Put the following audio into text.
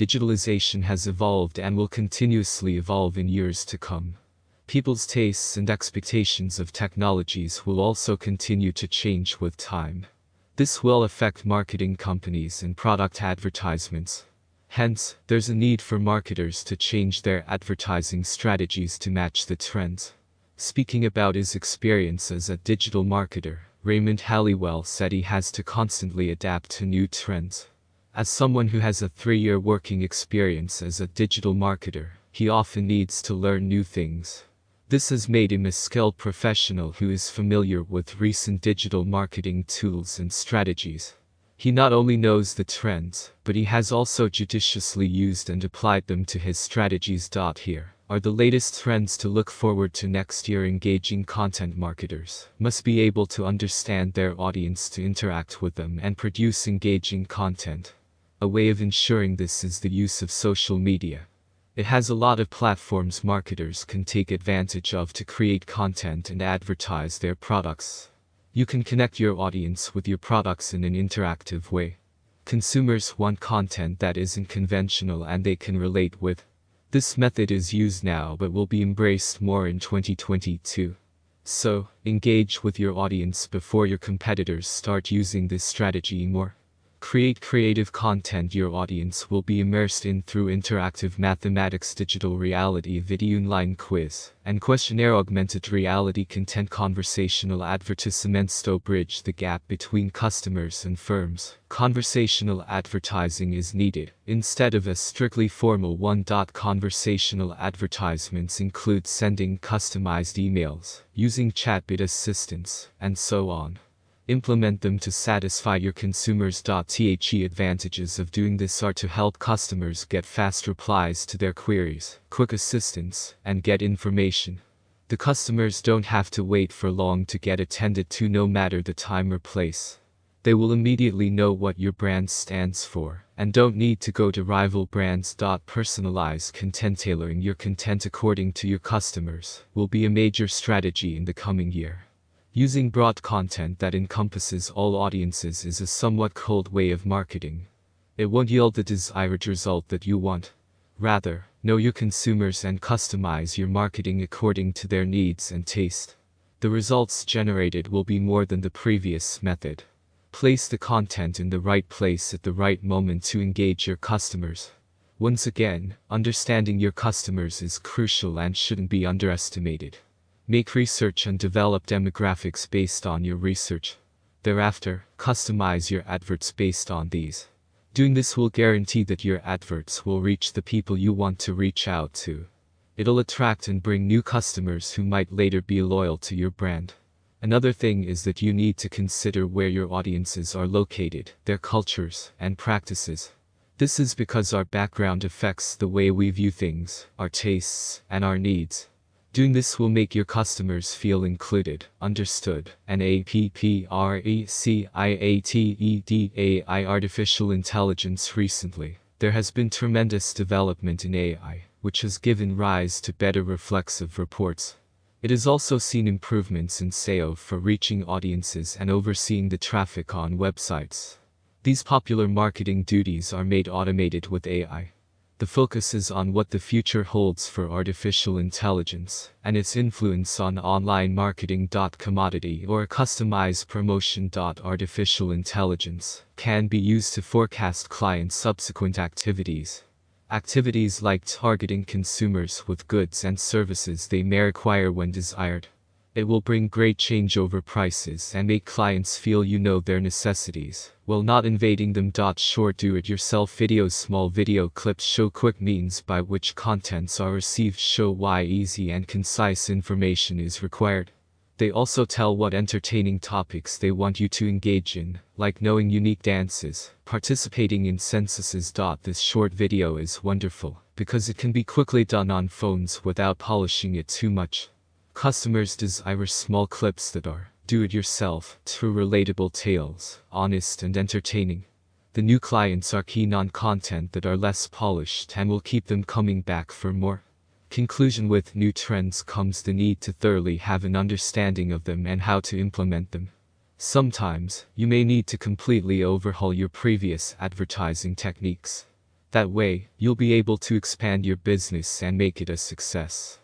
Digitalization has evolved and will continuously evolve in years to come. People's tastes and expectations of technologies will also continue to change with time. This will affect marketing companies and product advertisements. Hence, there's a need for marketers to change their advertising strategies to match the trends. Speaking about his experience as a digital marketer, Raymond Halliwell said he has to constantly adapt to new trends. As someone who has a three-year working experience as a digital marketer, he often needs to learn new things. This has made him a skilled professional who is familiar with recent digital marketing tools and strategies. He not only knows the trends, but he has also judiciously used and applied them to his strategies. Here are the latest trends to look forward to next year. Engaging content marketers must be able to understand their audience to interact with them and produce engaging content. A way of ensuring this is the use of social media. It has a lot of platforms marketers can take advantage of to create content and advertise their products. You can connect your audience with your products in an interactive way. Consumers want content that isn't conventional and they can relate with. This method is used now but will be embraced more in 2022. So, engage with your audience before your competitors start using this strategy more. Create creative content your audience will be immersed in through interactive mathematics digital reality video online quiz and questionnaire augmented reality content conversational advertisements to bridge the gap between customers and firms. Conversational advertising is needed instead of a strictly formal one. Conversational advertisements include sending customized emails, using chatbot assistance, and so on. Implement them to satisfy your consumers. The advantages of doing this are to help customers get fast replies to their queries, quick assistance, and get information. The customers don't have to wait for long to get attended to no matter the time or place. They will immediately know what your brand stands for and don't need to go to rival brands. Personalize content tailoring your content according to your customers will be a major strategy in the coming year. Using broad content that encompasses all audiences is a somewhat cold way of marketing. It won't yield the desired result that you want. Rather, know your consumers and customize your marketing according to their needs and taste. The results generated will be more than the previous method. Place the content in the right place at the right moment to engage your customers. Once again, understanding your customers is crucial and shouldn't be underestimated. Make research and develop demographics based on your research. Thereafter, customize your adverts based on these. Doing this will guarantee that your adverts will reach the people you want to reach out to. It'll attract and bring new customers who might later be loyal to your brand. Another thing is that you need to consider where your audiences are located, their cultures, and practices. This is because our background affects the way we view things, our tastes, and our needs. Doing this will make your customers feel included, understood, and APPRECIATEDAI artificial intelligence recently. There has been tremendous development in AI, which has given rise to better reflexive reports. It has also seen improvements in SEO for reaching audiences and overseeing the traffic on websites. These popular marketing duties are made automated with AI. The focus is on what the future holds for artificial intelligence and its influence on online marketing. Commodity or customized promotion. Artificial intelligence can be used to forecast clients' subsequent activities. Activities like targeting consumers with goods and services they may require when desired. It will bring great change over prices and make clients feel you know their necessities, while not invading them. Short do-it-yourself videos Small video clips show quick means by which contents are received show why easy and concise information is required. They also tell what entertaining topics they want you to engage in, like knowing unique dances, participating in censuses. This short video is wonderful, because it can be quickly done on phones without polishing it too much. Customers desire small clips that are do-it-yourself, true relatable tales, honest and entertaining. The new clients are keen on content that are less polished and will keep them coming back for more. Conclusion With new trends comes the need to thoroughly have an understanding of them and how to implement them. Sometimes, you may need to completely overhaul your previous advertising techniques. That way, you'll be able to expand your business and make it a success.